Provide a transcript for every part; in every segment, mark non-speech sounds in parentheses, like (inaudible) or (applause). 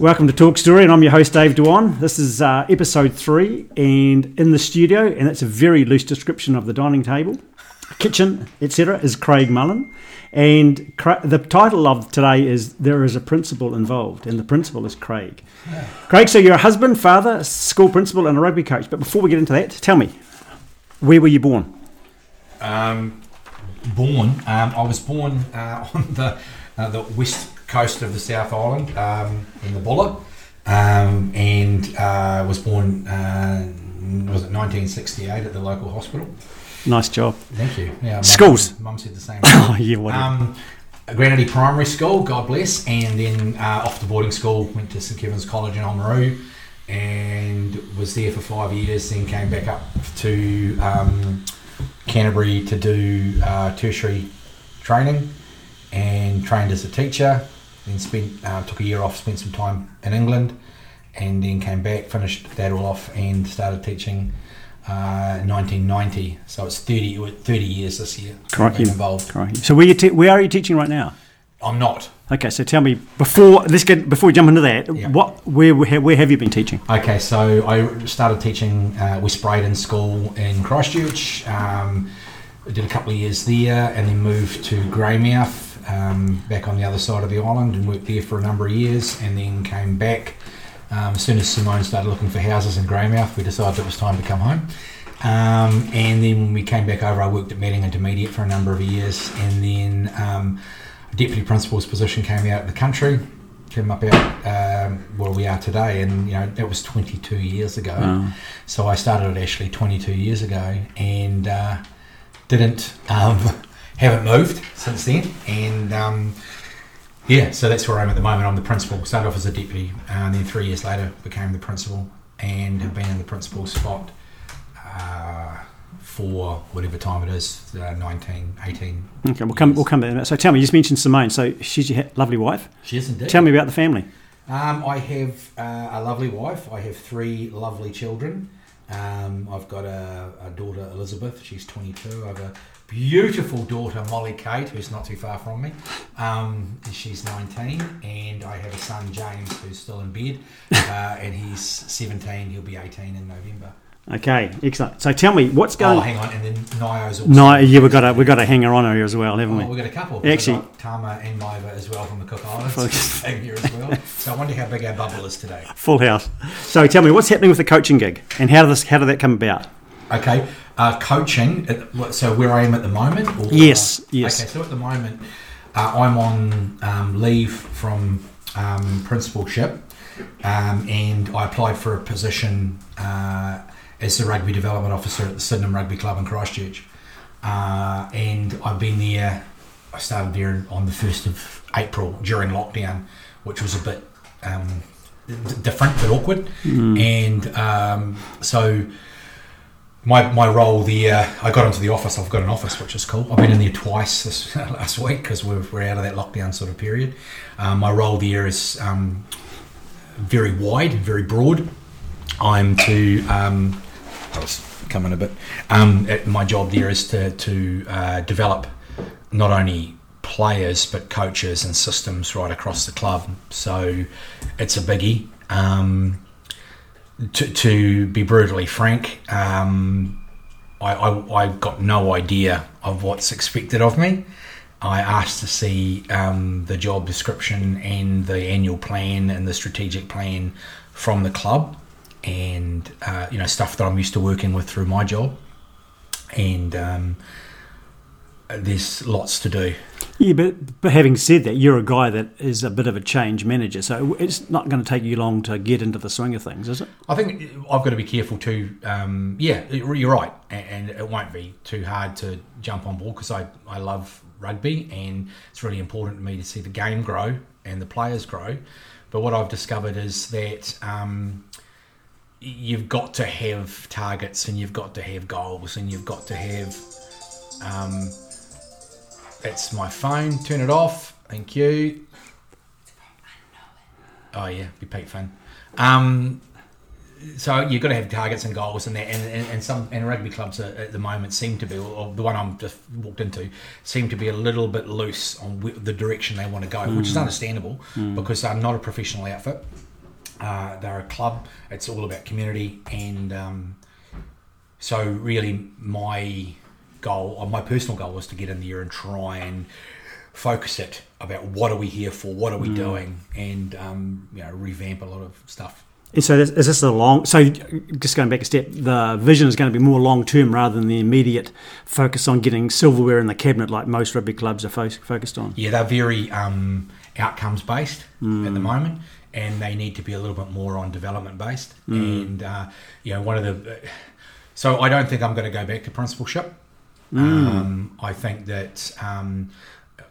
Welcome to Talk Story, and I'm your host Dave Dewan. This is uh, episode three, and in the studio, and it's a very loose description of the dining table, kitchen, etc., is Craig Mullan. And the title of today is There is a Principal Involved, and the principal is Craig. Craig, so you're a husband, father, school principal, and a rugby coach. But before we get into that, tell me, where were you born? Um, born, um, I was born uh, (laughs) on the uh, the west coast of the South Island um, in the Buller, um, and uh, was born. Uh, was it 1968 at the local hospital? Nice job. Thank you. Yeah, mum- Schools? Mum said the same. Oh, (coughs) yeah, whatever. Um, Granity Primary School, God bless, and then uh, off to boarding school, went to St Kevin's College in Oamaru, and was there for five years. Then came back up to um, Canterbury to do uh, tertiary training, and trained as a teacher. Then spent uh, took a year off, spent some time in England, and then came back, finished that all off, and started teaching. Uh, 1990, so it's 30, 30 years this year. Been involved. Crikey. So where, you te- where are you teaching right now? I'm not. Okay, so tell me before let's get before we jump into that. Yeah. What where where where have you been teaching? Okay, so I started teaching uh, West Spreydon School in Christchurch. Um, I did a couple of years there, and then moved to Greymouth, um, back on the other side of the island, and worked there for a number of years, and then came back. Um, as soon as Simone started looking for houses in Greymouth, we decided it was time to come home. Um, and then when we came back over, I worked at Medding Intermediate for a number of years, and then um, a deputy principal's position came out of the country, came up out um, where we are today, and you know that was 22 years ago. Wow. So I started at Ashley 22 years ago, and uh, didn't um, haven't moved since then, and. Um, yeah, so that's where I'm at the moment. I'm the principal. Started off as a deputy, uh, and then three years later became the principal, and have been in the principal spot uh, for whatever time it is, uh, 19, 18. Okay, we'll come we'll come back. to that. So tell me, you just mentioned Simone. So she's your lovely wife. She is indeed. Tell me about the family. Um, I have uh, a lovely wife. I have three lovely children. Um, I've got a, a daughter, Elizabeth. She's 22. I have a beautiful daughter, Molly Kate, who's not too far from me. Um, she's 19. And I have a son, James, who's still in bed. Uh, and he's 17. He'll be 18 in November. Okay, excellent. So tell me what's going. Oh, hang on. And then Nio's also. no, yeah, we've got a we got a hanger on her here as well, haven't Oh, we? we've got a couple. We've Actually- Tama and Naiva as well from the Cook Islands. Came (laughs) here as well. So I wonder how big our bubble is today. Full house. So tell me what's happening with the coaching gig and how this how did that come about? Okay, uh, coaching. what- So where I am at the moment? Or, Yes, uh, yes. Okay, so at the moment, uh, I'm on um, leave from um, principalship, um, and I applied for a position uh, as the rugby development officer at the Sydenham Rugby Club in Christchurch, uh, and I've been there. I started there on the first of April during lockdown, which was a bit um, d- different but awkward, and um, so my, my role there, I got into the office. I've got an office, which is cool. I've been in there twice this (laughs) last week because we're, we're out of that lockdown sort of period. Um, my role there is um, very wide, very broad. I'm to, um, just come in a bit. Um, it- my job there is to, to uh, develop not only players but coaches and systems right across the club. So it's a biggie. Um, to, to be brutally frank, um, I, I, I got no idea of what's expected of me. I asked to see um, the job description and the annual plan and the strategic plan from the club, and uh, you know stuff that I'm used to working with through my job. And um, there's lots to do. Yeah, but, but having said that, you're a guy that is a bit of a change manager, so it's not going to take you long to get into the swing of things, is it? I think I've got to be careful too. Um, yeah, you're right, and, and it won't be too hard to jump on board because I, I love rugby and it's really important to me to see the game grow and the players grow. But what I've discovered is that um, you've got to have targets and you've got to have goals and you've got to have. Um, that's my phone. Turn it off. Thank you. Oh yeah, be Pete fun. Um, so you've got to have targets and goals and that, and, and, and some and rugby clubs are, at the moment seem to be, or the one I'm just walked into, seem to be a little bit loose on wh- the direction they want to go, which is understandable because they're not a professional outfit. Uh, they're a club. It's all about community, and um, so really my goal, or my personal goal, was to get in there and try and focus it about what are we here for, what are we doing, and um, you know revamp a lot of stuff. And so, this, is this a long? So, just going back a step, the vision is going to be more long term rather than the immediate focus on getting silverware in the cabinet, like most rugby clubs are fo- focused on. Yeah, they're very um, outcomes based at the moment, and they need to be a little bit more on development based. And uh, you know, one of the so I don't think I'm going to go back to principalship. Um, I think that um,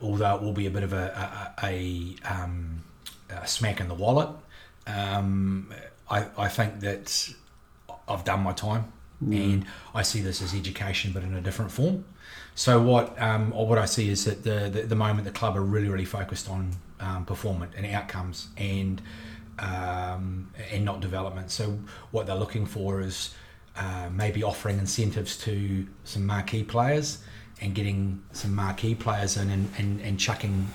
although it will be a bit of a, a, a, um, a smack in the wallet, um, I, I think that I've done my time, and I see this as education, but in a different form. So what um, or what I see is that the, the the moment the club are really really focused on um, performance and outcomes and um, and not development. So what they're looking for is uh, maybe offering incentives to some marquee players and getting some marquee players in and, and, and chucking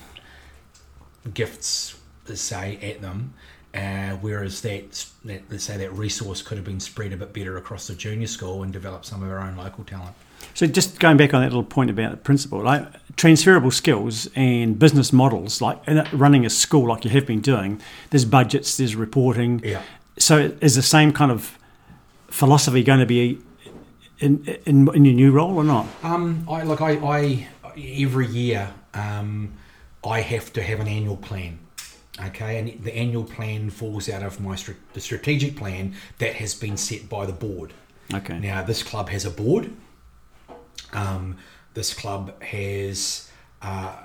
gifts, let's say, at them. Uh, whereas that, that, let's say, that resource could have been spread a bit better across the junior school and develop some of our own local talent. So, just going back on that little point about the principle, like transferable skills and business models, like running a school, like you have been doing, there's budgets, there's reporting. Yeah. So, is the same kind of philosophy going to be in, in, in your new role or not? Um, I like I, I every year um, I have to have an annual plan. Okay, and the annual plan falls out of my the strategic plan that has been set by the board. Okay. Now, this club has a board. Um, this club has uh,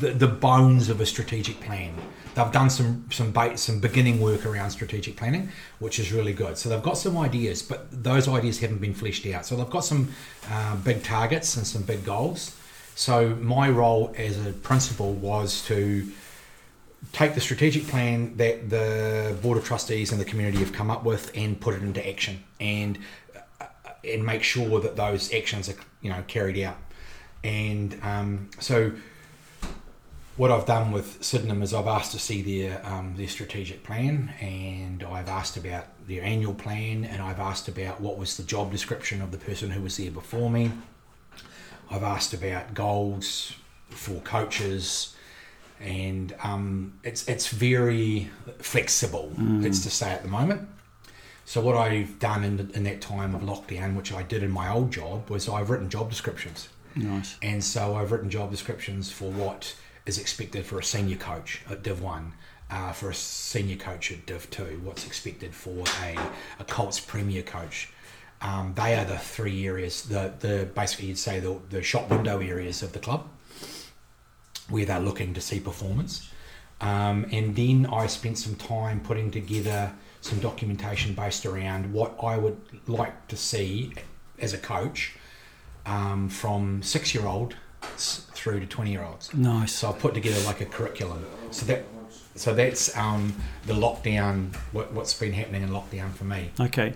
the, the bones of a strategic plan. They've done some some ba- some beginning work around strategic planning, which is really good. So they've got some ideas, but those ideas haven't been fleshed out. So they've got some uh, big targets and some big goals. So my role as a principal was to take the strategic plan that the board of trustees and the community have come up with and put it into action and uh, and make sure that those actions are you know carried out and um, so what I've done with Sydenham is I've asked to see their um, their strategic plan and I've asked about their annual plan and I've asked about what was the job description of the person who was there before me I've asked about goals for coaches and um, it's it's very flexible. It's to say at the moment. So what I've done in, the, in that time of lockdown, which I did in my old job, was I've written job descriptions, Nice. and so I've written job descriptions for what is expected for a senior coach at Div One, uh, for a senior coach at Div Two, what's expected for a, a Colts Premier coach. Um, they are the three areas, the the basically you'd say the the shop window areas of the club where they're looking to see performance. Um, and then I spent some time putting together some documentation based around what I would like to see as a coach um, from six year old through to 20 year olds. Nice. So I've put together like a curriculum. So that so that's um, the lockdown, what, what's been happening in lockdown for me. Okay.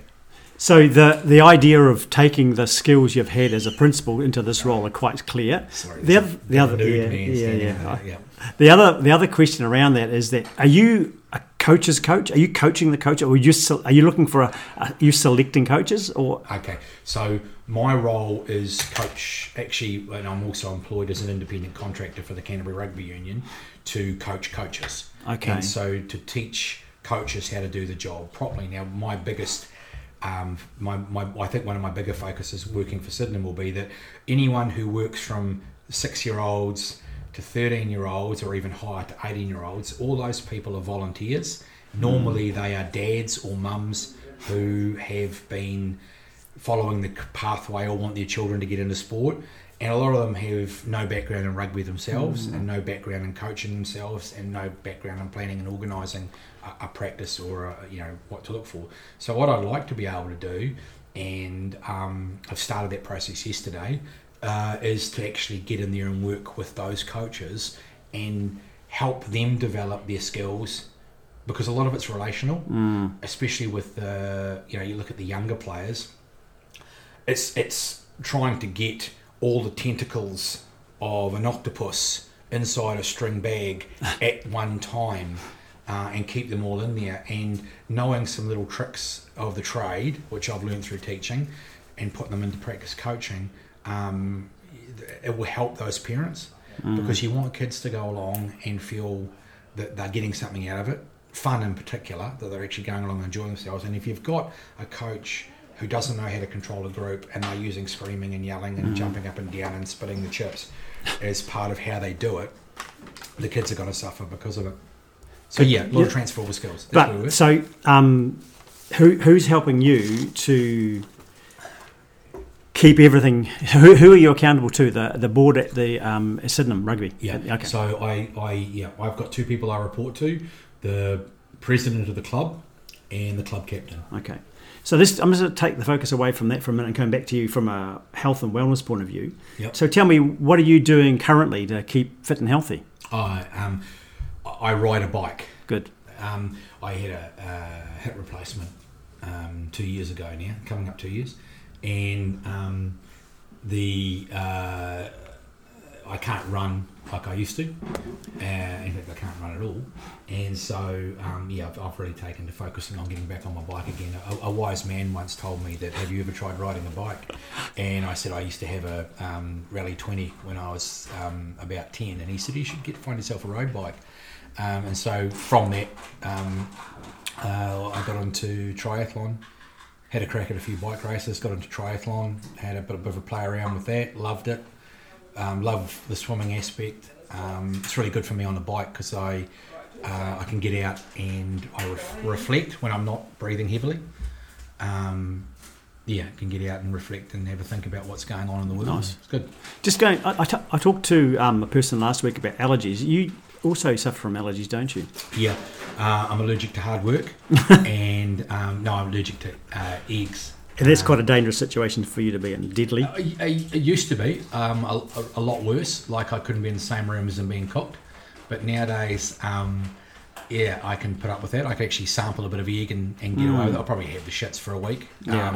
So the the idea of taking the skills you've had as a principal into this role are quite clear. Sorry, The other, the other, yeah, yeah, yeah. yeah. The other, the other question around that is that are you a coach's coach? Are you coaching the coach, or are you are you looking for a? Are you selecting coaches, or Okay, so my role is coach. Actually, and I'm also employed as an independent contractor for the Canterbury Rugby Union to coach coaches. Okay. And so to teach coaches how to do the job properly. Now, my biggest, um, my, my, I think one of my bigger focuses working for Sydney will be that anyone who works from six year olds to 13 year olds or even higher to 18 year olds, all those people are volunteers. Normally, they are dads or mums who have been following the pathway or want their children to get into sport. And a lot of them have no background in rugby themselves, and no background in coaching themselves, and no background in planning and organising a, a practice or a, you know what to look for. So what I'd like to be able to do, and um, I've started that process yesterday, uh, is to actually get in there and work with those coaches and help them develop their skills because a lot of it's relational, Mm. especially with the you know you look at the younger players. It's it's trying to get all the tentacles of an octopus inside a string bag (laughs) at one time. Uh, and keep them all in there, and knowing some little tricks of the trade, which I've learned through teaching, and putting them into practice coaching, um, it will help those parents because you want kids to go along and feel that they're getting something out of it, fun in particular, that they're actually going along and enjoying themselves. And if you've got a coach who doesn't know how to control a group and they're using screaming and yelling and jumping up and down and spitting the chips as part of how they do it, the kids are going to suffer because of it. So yeah, a lot Yeah. of transferable skills. That's. But so, um, who who's helping you to keep everything? Who, who are you accountable to? The the board at the um, Sydenham Rugby. Yeah. Okay. So I, I, yeah, I've got two people I report to: the president of the club and the club captain. Okay. So this, I'm just going to take the focus away from that for a minute and come back to you from a health and wellness point of view. Yep. So tell me, what are you doing currently to keep fit and healthy? I, um, I ride a bike. Good. Um, I had a, uh hip replacement um, two years ago now, coming up two years, and um, the uh, I can't run like I used to. Uh, in fact, I can't run at all, and so um, yeah, I've, I've really taken to focusing on getting back on my bike again. A, a wise man once told me that, "Have you ever tried riding a bike?" And I said I used to have a um, Raleigh Twenty when I was um, about ten, and he said you should get find yourself a road bike. Um, and so from that, um, uh, I got into triathlon. Had a crack at a few bike races. Got into triathlon. Had a bit, bit of a play around with that. Loved it. Um, love the swimming aspect. Um, it's really good for me on the bike because I uh, I can get out and I ref- reflect when I'm not breathing heavily. Um, yeah, can get out and reflect and have a think about what's going on in the world. Nice. It's good. Just going, I, I, t- I talked to um, a person last week about allergies. You also suffer from allergies, don't you? Yeah, uh, I'm allergic to hard work, (laughs) and um, no, I'm allergic to uh, eggs. And that's Um, quite a dangerous situation for you to be in. Deadly. Uh, It it used to be um, a, a- lot worse. Like I couldn't be in the same room as them being cooked. But nowadays, um, yeah, I can put up with that. I can actually sample a bit of egg and, and get away with it. I'll probably have the shits for a week. Yeah.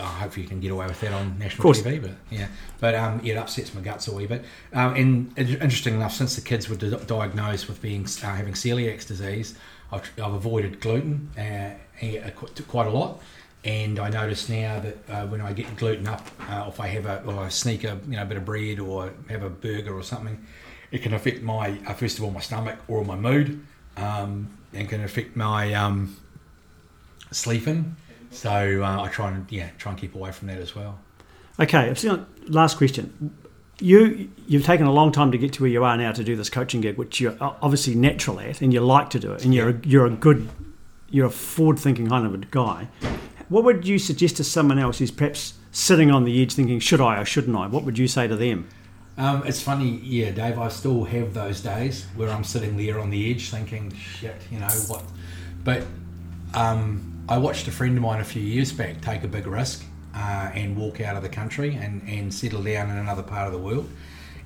I hope you can get away with that on national. TV. But yeah, but um, yeah, it upsets my guts a wee bit. Um, and in- interesting enough, since the kids were di- diagnosed with being uh, having celiac disease, I've, I've avoided gluten uh, quite a lot. And I notice now that uh, when I get gluten up, uh, if I have a or I sneak a you know bit of bread or have a burger or something, it can affect my uh, first of all my stomach or my mood, um, and can affect my um, sleeping. So uh, I try and yeah try and keep away from that as well. Okay, last question. You you've taken a long time to get to where you are now to do this coaching gig, which you're obviously natural at, and you like to do it, and you're a, you're a good, you're a forward-thinking kind of a guy. What would you suggest to someone else who's perhaps sitting on the edge, thinking, "Should I or shouldn't I?" What would you say to them? Um, it's funny, yeah, Dave. I still have those days where I'm sitting there on the edge, thinking, "Shit, you know what?" But um, I watched a friend of mine a few years back take a big risk uh, and walk out of the country and, and settle down in another part of the world.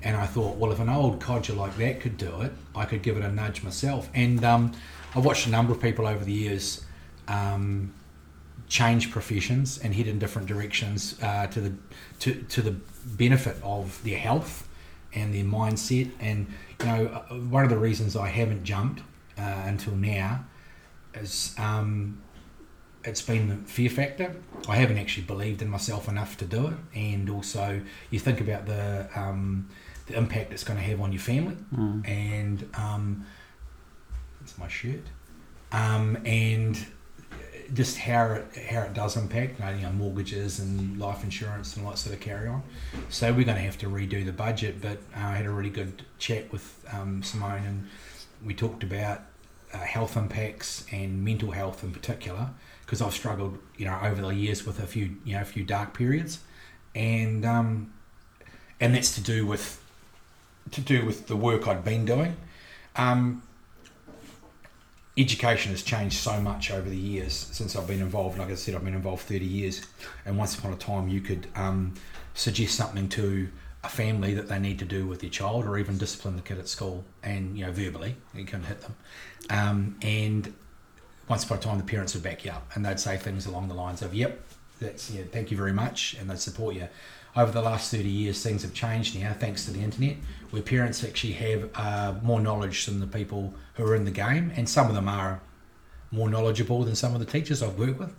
And I thought, well, if an old codger like that could do it, I could give it a nudge myself. And um, I've watched a number of people over the years um, change professions and head in different directions uh, to the to, to the benefit of their health and their mindset. And you know, uh, one of the reasons I haven't jumped uh, until now is um, it's been the fear factor. I haven't actually believed in myself enough to do it, and also you think about the um, the impact it's going to have on your family, and um, it's my shirt, um, and just how it, how it does impact, you know, you know, mortgages and life insurance and all that sort of carry on. So we're going to have to redo the budget. But uh, I had a really good chat with um, Simone, and we talked about uh, health impacts and mental health in particular, because I've struggled, you know, over the years with a few, you know, a few dark periods, and um, and that's to do with to do with the work I'd been doing. Um, education has changed so much over the years since I've been involved. Like I said, I've been involved 30 years, and once upon a time, you could um, suggest something to a family that they need to do with their child, or even discipline the kid at school, and you know verbally you can hit them. Um, and once upon a time, the parents would back you up, and they'd say things along the lines of, "Yep, that's yeah, thank you very much," and they'd support you. Over the last thirty years, things have changed now, thanks to the internet, where parents actually have uh, more knowledge than the people who are in the game, and some of them are more knowledgeable than some of the teachers I've worked with.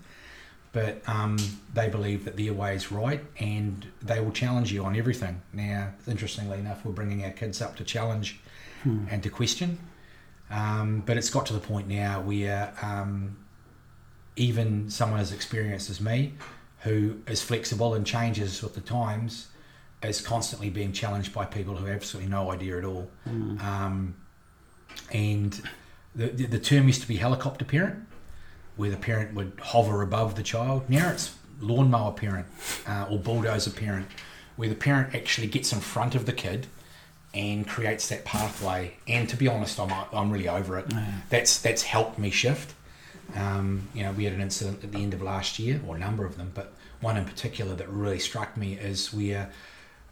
But um, they believe that their way is right, and they will challenge you on everything. Now, interestingly enough, we're bringing our kids up to challenge Hmm. and to question. Um, but it's got to the point now where um, even someone as experienced as me, who is flexible and changes with the times, is constantly being challenged by people who have absolutely no idea at all. Hmm. Um, and the, the, the term used to be helicopter parent, where the parent would hover above the child. Now it's lawnmower parent uh, or bulldozer parent, where the parent actually gets in front of the kid and creates that pathway. And to be honest, I'm, I'm really over it. That's that's helped me shift. Um, you know, we had an incident at the end of last year, or a number of them, but one in particular that really struck me is where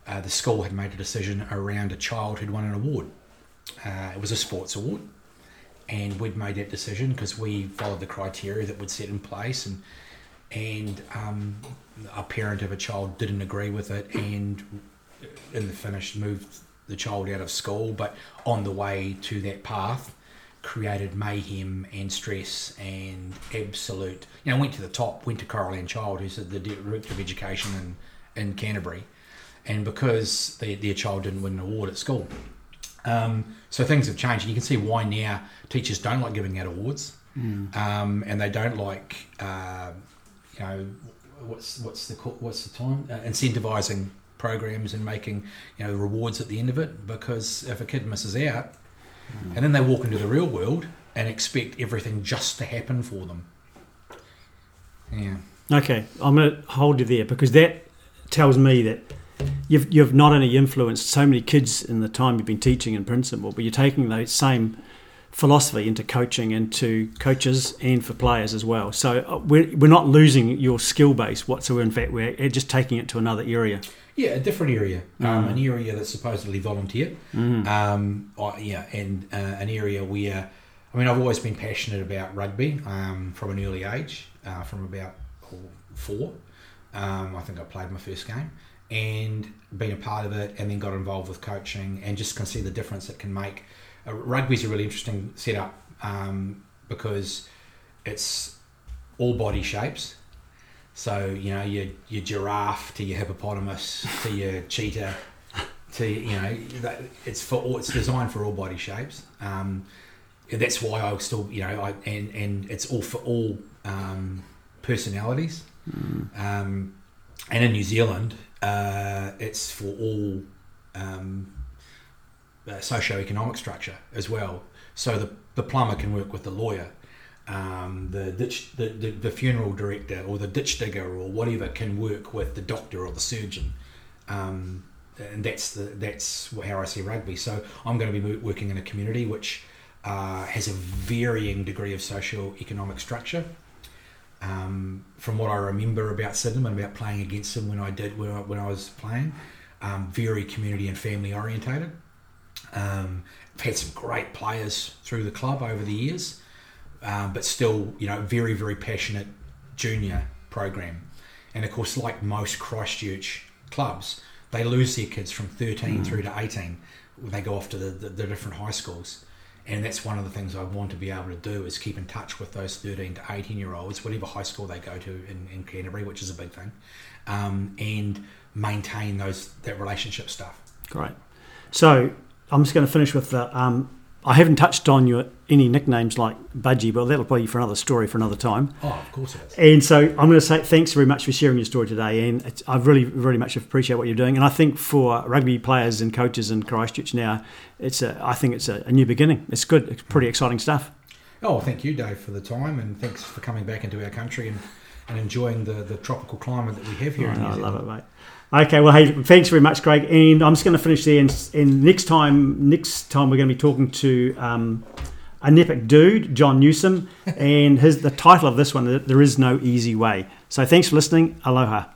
uh, the school had made a decision around a child who'd won an award. Uh, it was a sports award, and we'd made that decision because we followed the criteria that we'd set in place, and and um, a parent of a child didn't agree with it, and in the finish moved the child out of school, but on the way to that path created mayhem and stress and absolute you know went to the top went to Coralanne Child who's at the director of education in, in Canterbury. And because their, their child didn't win an award at school um, so things have changed. And you can see why now teachers don't like giving out awards. Um, and they don't like uh, you know what's what's the what's the time? Uh, incentivizing programs and making you know rewards at the end of it. Because if a kid misses out and then they walk into the real world and expect everything just to happen for them. Yeah. Okay, I'm going to hold you there because that tells me that you've you've not only influenced so many kids in the time you've been teaching in principle, but you're taking that same philosophy into coaching and to coaches and for players as well. So uh, we're, we're not losing your skill base whatsoever. In fact, we're just taking it to another area. Yeah, a different area, um, an area that's supposedly volunteer. Um, I- yeah, and uh, an area where, I mean, I've always been passionate about rugby um, from an early age, uh, from about four. Um, I think I played my first game and been a part of it, and then got involved with coaching, and just can see the difference it can make. Uh, rugby's a really interesting setup um, because it's all body shapes. So you know your your giraffe to your hippopotamus to your cheetah to you know it's for all, it's designed for all body shapes. Um, and that's why I still you know I and and it's all for all um, personalities. Um, and in New Zealand, uh, it's for all um, uh, socio-economic structure as well. So the, the plumber can work with the lawyer, um, the ditch the, the, the funeral director or the ditch digger or whatever can work with the doctor or the surgeon. Um, and that's the that's how I see rugby. So I'm going to be working in a community which uh, has a varying degree of socio-economic structure. Um, from what I remember about Sydenham and about playing against them when I did when I, when I was playing, um, very community and family orientated. Um, I've had some great players through the club over the years, um, but still, you know, very very passionate junior program. And of course, like most Christchurch clubs, they lose their kids from 13 through to 18 when they go off to the, the, the different high schools. And that's one of the things I want to be able to do is keep in touch with those 13 to 18 year olds, whatever high school they go to in, in Canterbury, which is a big thing, um, and maintain those that relationship stuff. Great. So I'm just going to finish with the. Um, I haven't touched on your any nicknames like Budgie, but that'll be for another story for another time. Oh, of course it is. And so I'm going to say thanks very much for sharing your story today, and it's, I really, really much appreciate what you're doing. And I think for rugby players and coaches in Christchurch now, it's a, I think it's a, a new beginning. It's good. It's pretty exciting stuff. Oh, thank you, Dave, for the time, and thanks for coming back into our country and, and enjoying the, the tropical climate that we have here in oh, New I Zealand. love it, mate. Okay, well, hey, thanks very much, Craig. And I'm just going to finish there. And, and next time, next time we're going to be talking to um, a Nepic dude, John Newsom, (laughs) and his the title of this one, "There Is No Easy Way." So thanks for listening. Aloha.